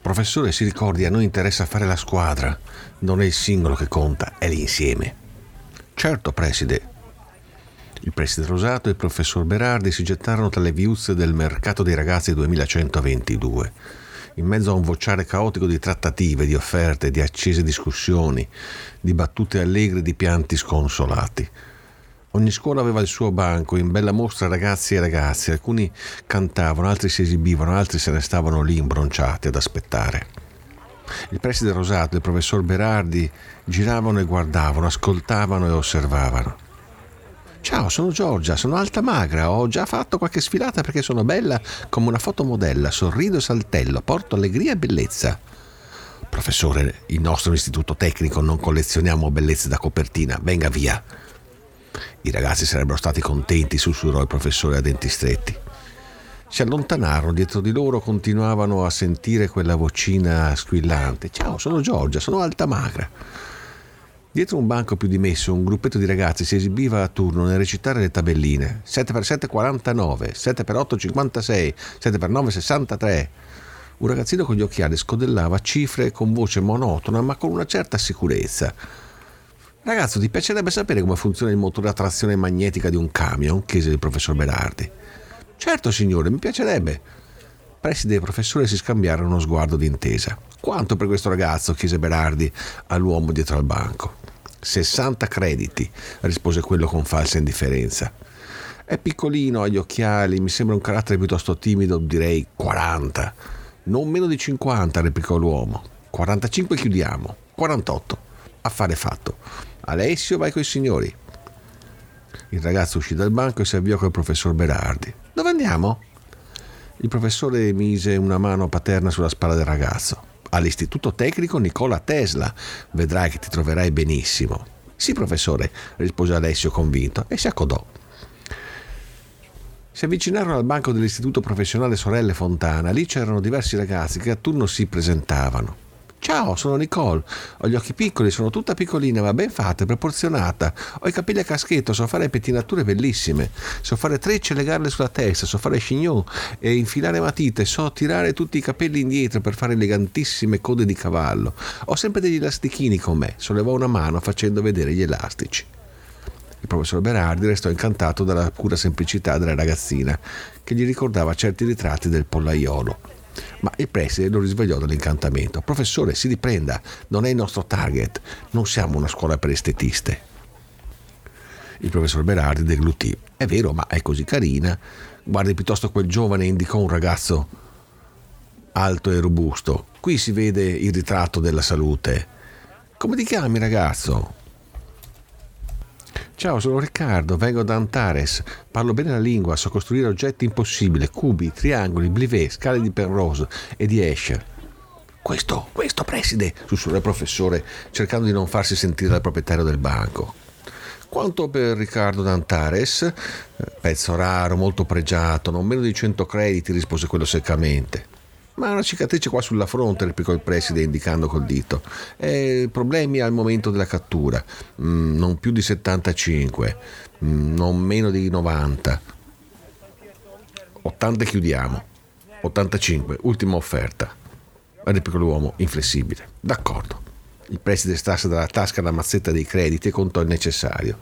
Professore, si ricordi, a noi interessa fare la squadra. Non è il singolo che conta, è l'insieme. Certo, preside. Il preside Rosato e il professor Berardi si gettarono tra le viuzze del mercato dei ragazzi 2122 in mezzo a un vociare caotico di trattative, di offerte, di accese discussioni, di battute allegre di pianti sconsolati. Ogni scuola aveva il suo banco, in bella mostra ragazzi e ragazze, alcuni cantavano, altri si esibivano, altri se ne stavano lì imbronciati ad aspettare. Il preside Rosato e il professor Berardi giravano e guardavano, ascoltavano e osservavano. Ciao, sono Giorgia, sono alta magra, ho già fatto qualche sfilata perché sono bella come una fotomodella, sorrido e saltello, porto allegria e bellezza. Professore, il nostro istituto tecnico non collezioniamo bellezze da copertina, venga via. I ragazzi sarebbero stati contenti, sussurrò il professore a denti stretti. Si allontanarono, dietro di loro continuavano a sentire quella vocina squillante. Ciao, sono Giorgia, sono alta magra. Dietro un banco più dimesso, un gruppetto di ragazzi si esibiva a turno nel recitare le tabelline. 7x7 49, 7x8 56, 7x9 63. Un ragazzino con gli occhiali scodellava cifre con voce monotona ma con una certa sicurezza. Ragazzo, ti piacerebbe sapere come funziona il motore a trazione magnetica di un camion? chiese il professor Berardi. Certo, signore, mi piacerebbe. Preside e professore si scambiarono uno sguardo d'intesa. Quanto per questo ragazzo? chiese Berardi all'uomo dietro al banco. 60 crediti, rispose quello con falsa indifferenza. È piccolino, ha gli occhiali, mi sembra un carattere piuttosto timido, direi 40. Non meno di 50, replicò l'uomo. 45 chiudiamo. 48. Affare fatto. Alessio, vai coi signori. Il ragazzo uscì dal banco e si avviò col professor Berardi. Dove andiamo? Il professore mise una mano paterna sulla spalla del ragazzo. All'istituto tecnico Nicola Tesla. Vedrai che ti troverai benissimo. Sì, professore, rispose Alessio convinto e si accodò. Si avvicinarono al banco dell'istituto professionale Sorelle Fontana. Lì c'erano diversi ragazzi che a turno si presentavano. Ciao, sono Nicole. Ho gli occhi piccoli, sono tutta piccolina, ma ben fatta, proporzionata. Ho i capelli a caschetto, so fare pettinature bellissime. So fare trecce e legarle sulla testa, so fare chignon e infilare matite, so tirare tutti i capelli indietro per fare elegantissime code di cavallo. Ho sempre degli elastichini con me. Sollevò una mano facendo vedere gli elastici. Il professor Berardi restò incantato dalla pura semplicità della ragazzina, che gli ricordava certi ritratti del pollaiolo. Ma il preside lo risvegliò dall'incantamento. Professore, si riprenda, non è il nostro target, non siamo una scuola per estetiste. Il professor Berardi deglutì. È vero, ma è così carina. Guardi piuttosto quel giovane, indicò un ragazzo alto e robusto. Qui si vede il ritratto della salute. Come ti chiami, ragazzo? Ciao, sono Riccardo, vengo da Antares. Parlo bene la lingua, so costruire oggetti impossibili, cubi, triangoli, blivé, scale di Penrose e di Escher. Questo, questo, preside, sussurrò il professore, cercando di non farsi sentire dal proprietario del banco. Quanto per Riccardo d'Antares? Pezzo raro, molto pregiato, non meno di cento crediti, rispose quello seccamente. Ma una cicatrice qua sulla fronte, replicò il preside indicando col dito. E problemi al momento della cattura. Mm, non più di 75, mm, non meno di 90. 80 chiudiamo. 85, ultima offerta. Replicò l'uomo inflessibile. D'accordo. Il preside estrasse dalla tasca la mazzetta dei crediti e contò il necessario.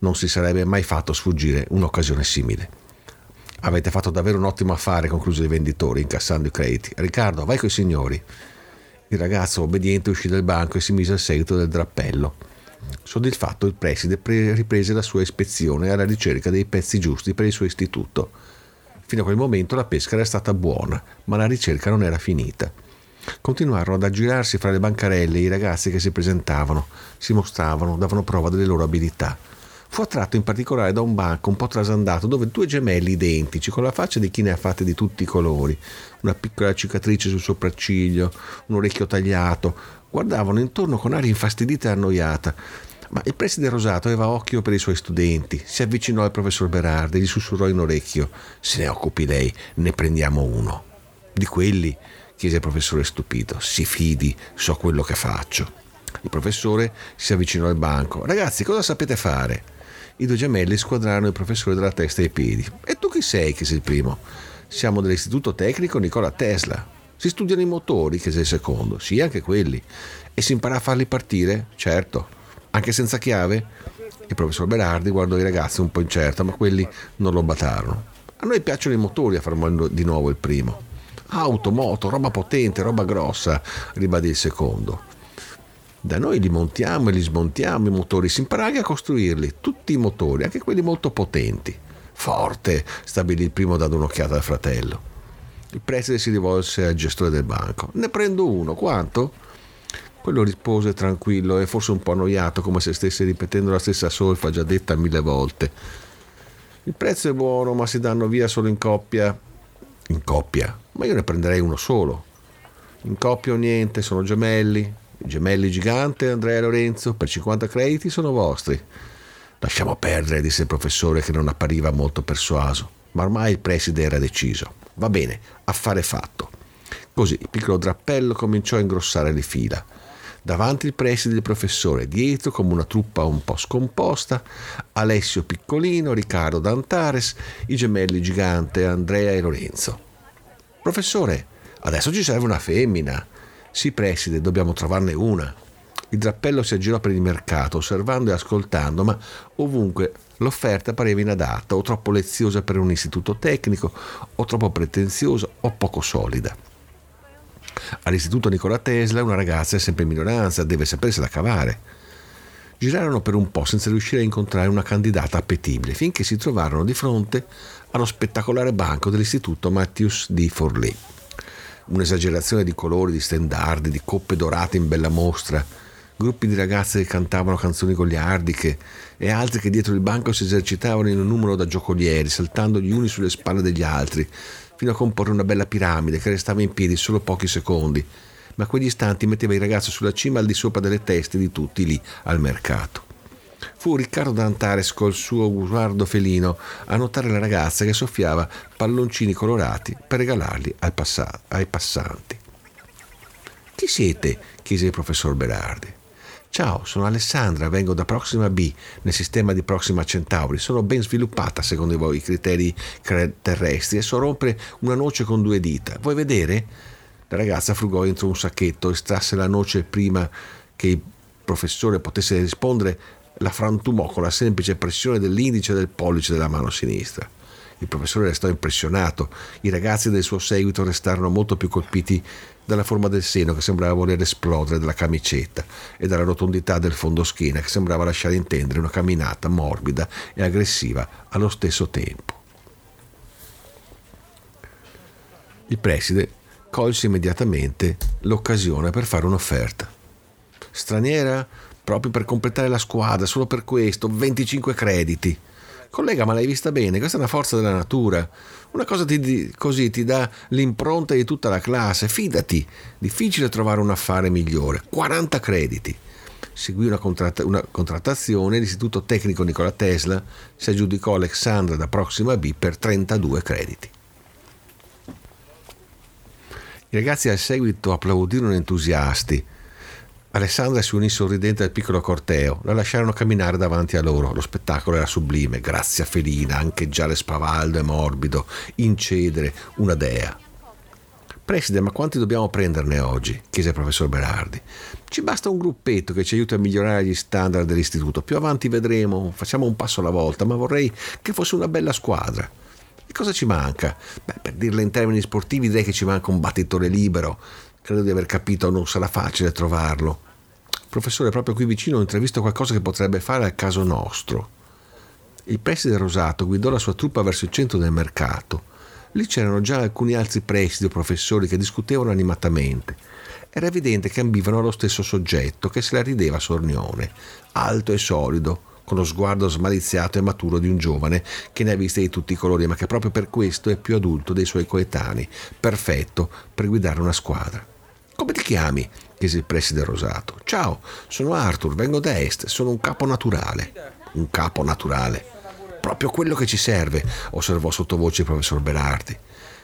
Non si sarebbe mai fatto sfuggire un'occasione simile. Avete fatto davvero un ottimo affare, concluse il venditore, incassando i crediti. Riccardo, vai coi signori. Il ragazzo obbediente uscì dal banco e si mise al seguito del drappello. Soddisfatto, il preside riprese la sua ispezione alla ricerca dei pezzi giusti per il suo istituto. Fino a quel momento la pesca era stata buona, ma la ricerca non era finita. Continuarono ad aggirarsi fra le bancarelle i ragazzi che si presentavano, si mostravano, davano prova delle loro abilità. Fu attratto in particolare da un banco un po' trasandato dove due gemelli identici, con la faccia di chi ne ha fatte di tutti i colori, una piccola cicatrice sul sopracciglio, un orecchio tagliato, guardavano intorno con aria infastidita e annoiata. Ma il preside Rosato aveva occhio per i suoi studenti. Si avvicinò al professor Berardi e gli sussurrò in orecchio: Se ne occupi lei, ne prendiamo uno. Di quelli? chiese il professore stupito. Si fidi, so quello che faccio. Il professore si avvicinò al banco. Ragazzi, cosa sapete fare? I due gemelli squadrarono il professore dalla testa ai piedi. E tu chi sei? chiese il primo. Siamo dell'istituto tecnico Nicola Tesla. Si studiano i motori, chiese il secondo. Sì, anche quelli. E si impara a farli partire? Certo. Anche senza chiave? Il professor Berardi guardò i ragazzi un po' incerto, ma quelli non lo batarono. A noi piacciono i motori, affermò di nuovo il primo. Auto, moto, roba potente, roba grossa, ribadì il secondo. Da noi li montiamo e li smontiamo i motori, si impara anche a costruirli, tutti i motori, anche quelli molto potenti. Forte, stabilì il primo dando un'occhiata al fratello. Il preside si rivolse al gestore del banco. Ne prendo uno, quanto? Quello rispose tranquillo e forse un po' annoiato, come se stesse ripetendo la stessa solfa già detta mille volte. Il prezzo è buono, ma si danno via solo in coppia. In coppia? Ma io ne prenderei uno solo. In coppia o niente, sono gemelli. Gemelli gigante, Andrea e Lorenzo, per 50 crediti sono vostri. Lasciamo perdere, disse il professore che non appariva molto persuaso, ma ormai il preside era deciso. Va bene, affare fatto. Così il piccolo drappello cominciò a ingrossare le fila. Davanti il preside e il professore, dietro, come una truppa un po' scomposta, Alessio Piccolino, Riccardo Dantares, i gemelli gigante Andrea e Lorenzo. Professore, adesso ci serve una femmina. Sì, preside, dobbiamo trovarne una. Il drappello si aggirò per il mercato, osservando e ascoltando, ma ovunque l'offerta pareva inadatta o troppo leziosa per un istituto tecnico, o troppo pretenziosa o poco solida. All'istituto Nikola Tesla una ragazza è sempre in minoranza, deve sapersela cavare. Girarono per un po' senza riuscire a incontrare una candidata appetibile, finché si trovarono di fronte allo spettacolare banco dell'istituto Matthews di Forlì. Un'esagerazione di colori, di stendardi, di coppe dorate in bella mostra, gruppi di ragazze che cantavano canzoni goliardiche e altri che dietro il banco si esercitavano in un numero da giocolieri, saltando gli uni sulle spalle degli altri, fino a comporre una bella piramide che restava in piedi solo pochi secondi, ma quegli istanti metteva i ragazzi sulla cima al di sopra delle teste di tutti lì al mercato. Fu Riccardo Dantares col suo guardo felino a notare la ragazza che soffiava palloncini colorati per regalarli passa- ai passanti. Chi siete? chiese il professor Berardi. Ciao, sono Alessandra, vengo da Proxima B, nel sistema di Proxima Centauri. Sono ben sviluppata secondo voi i criteri terrestri e so rompere una noce con due dita. Vuoi vedere? La ragazza frugò entro un sacchetto, estrasse la noce prima che il professore potesse rispondere, la frantumò con la semplice pressione dell'indice e del pollice della mano sinistra. Il professore restò impressionato. I ragazzi del suo seguito restarono molto più colpiti dalla forma del seno che sembrava voler esplodere dalla camicetta e dalla rotondità del fondoschiena che sembrava lasciare intendere una camminata morbida e aggressiva allo stesso tempo. Il preside colse immediatamente l'occasione per fare un'offerta. Straniera, proprio per completare la squadra, solo per questo, 25 crediti. Collega, ma l'hai vista bene? Questa è una forza della natura. Una cosa ti, così ti dà l'impronta di tutta la classe. Fidati, difficile trovare un affare migliore. 40 crediti. Seguì una, contratta, una contrattazione, l'istituto tecnico Nikola Tesla si aggiudicò Alexandra da Proxima B per 32 crediti. I ragazzi al seguito applaudirono entusiasti Alessandra si unì sorridente al piccolo corteo, la lasciarono camminare davanti a loro. Lo spettacolo era sublime, grazia felina, anche già spavaldo e morbido, incedere, una dea. Preside, ma quanti dobbiamo prenderne oggi? chiese il professor Berardi. Ci basta un gruppetto che ci aiuti a migliorare gli standard dell'istituto. Più avanti vedremo, facciamo un passo alla volta, ma vorrei che fosse una bella squadra. E cosa ci manca? Beh, per dirla in termini sportivi direi che ci manca un battitore libero. Credo di aver capito, non sarà facile trovarlo. Professore, proprio qui vicino ho intravisto qualcosa che potrebbe fare al caso nostro. Il preside Rosato guidò la sua truppa verso il centro del mercato. Lì c'erano già alcuni altri presidi o professori che discutevano animatamente. Era evidente che ambivano allo stesso soggetto che se la rideva sornione, alto e solido, con lo sguardo smaliziato e maturo di un giovane che ne ha viste di tutti i colori, ma che proprio per questo è più adulto dei suoi coetanei, perfetto per guidare una squadra. Chiami? chiese il preside rosato. Ciao, sono Arthur, vengo da est, sono un capo naturale. Un capo naturale. Proprio quello che ci serve, osservò sottovoce il professor Berardi.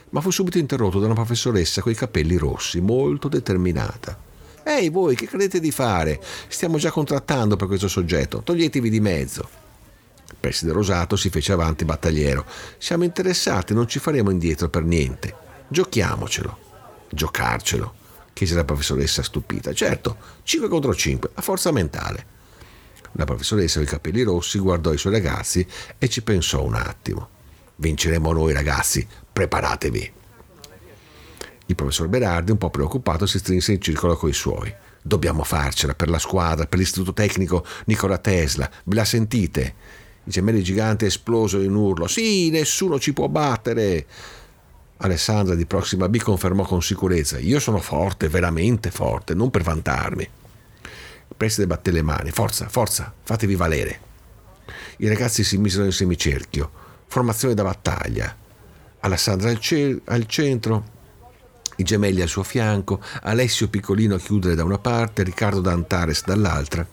Ma fu subito interrotto da una professoressa coi capelli rossi, molto determinata. Ehi voi, che credete di fare? Stiamo già contrattando per questo soggetto, toglietevi di mezzo. Il preside rosato si fece avanti battagliero. Siamo interessati, non ci faremo indietro per niente. Giochiamocelo. Giocarcelo, chiese la professoressa stupita. Certo, 5 contro 5, a forza mentale. La professoressa i capelli rossi guardò i suoi ragazzi e ci pensò un attimo. Vinceremo noi ragazzi, preparatevi. Il professor Berardi, un po' preoccupato, si strinse in circolo coi suoi. Dobbiamo farcela per la squadra, per l'istituto tecnico Nicola Tesla. Ve la sentite? I gemelli giganti esplosero in urlo. Sì, nessuno ci può battere. Alessandra di Proxima B confermò con sicurezza: Io sono forte, veramente forte, non per vantarmi. Il preside batté le mani. Forza, forza, fatevi valere. I ragazzi si misero in semicerchio. Formazione da battaglia. Alessandra al, ce- al centro, i gemelli al suo fianco, Alessio piccolino a chiudere da una parte, Riccardo D'Antares dall'altra.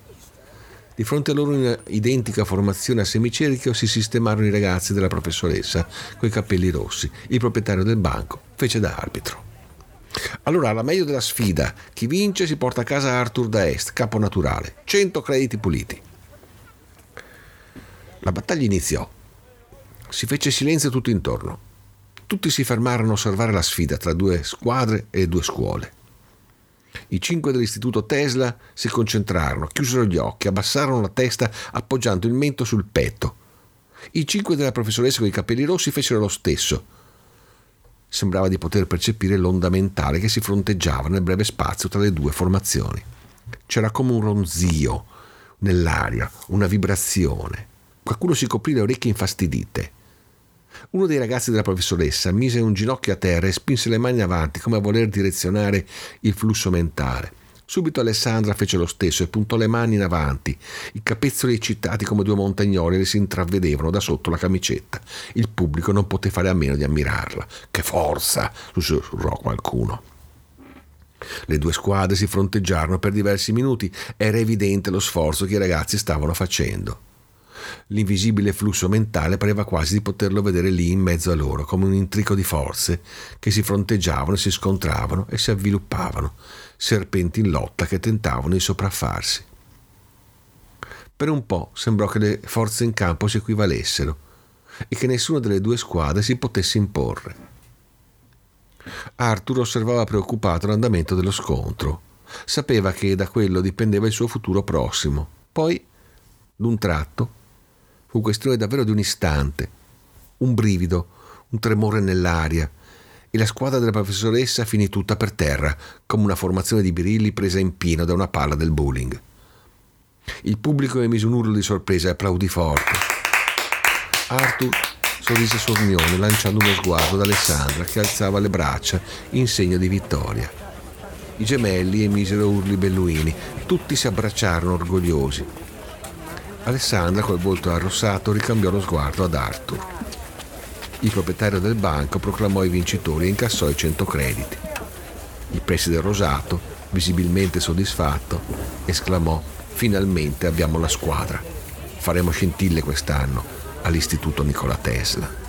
Di fronte a loro in identica formazione a semicerchio si sistemarono i ragazzi della professoressa coi capelli rossi. Il proprietario del banco fece da arbitro. Allora, alla meglio della sfida, chi vince si porta a casa Arthur da Est, capo naturale. 100 crediti puliti. La battaglia iniziò. Si fece silenzio tutto intorno. Tutti si fermarono a osservare la sfida tra due squadre e due scuole. I cinque dell'istituto Tesla si concentrarono, chiusero gli occhi, abbassarono la testa appoggiando il mento sul petto. I cinque della professoressa con i capelli rossi fecero lo stesso. Sembrava di poter percepire l'onda mentale che si fronteggiava nel breve spazio tra le due formazioni. C'era come un ronzio nell'aria, una vibrazione. Qualcuno si coprì le orecchie infastidite. Uno dei ragazzi della professoressa mise un ginocchio a terra e spinse le mani avanti come a voler direzionare il flusso mentale. Subito Alessandra fece lo stesso e puntò le mani in avanti. I capezzoli eccitati come due montagnoli le si intravedevano da sotto la camicetta. Il pubblico non poté fare a meno di ammirarla. Che forza! sussurrò qualcuno. Le due squadre si fronteggiarono per diversi minuti. Era evidente lo sforzo che i ragazzi stavano facendo. L'invisibile flusso mentale pareva quasi di poterlo vedere lì in mezzo a loro, come un intrico di forze che si fronteggiavano, si scontravano e si avviluppavano, serpenti in lotta che tentavano di sopraffarsi. Per un po' sembrò che le forze in campo si equivalessero e che nessuna delle due squadre si potesse imporre. Arthur osservava preoccupato l'andamento dello scontro. Sapeva che da quello dipendeva il suo futuro prossimo. Poi, d'un tratto, Fu questione davvero di un istante, un brivido, un tremore nell'aria, e la squadra della professoressa finì tutta per terra, come una formazione di birilli presa in pieno da una palla del bowling. Il pubblico emise un urlo di sorpresa e applaudì forte. Arthur sorrise sornione lanciando uno sguardo ad Alessandra che alzava le braccia in segno di vittoria. I gemelli emisero urli belluini, tutti si abbracciarono orgogliosi. Alessandra, col volto arrossato, ricambiò lo sguardo ad Arthur. Il proprietario del banco proclamò i vincitori e incassò i 100 crediti. Il preside rosato, visibilmente soddisfatto, esclamò: Finalmente abbiamo la squadra. Faremo scintille quest'anno all'Istituto Nicola Tesla.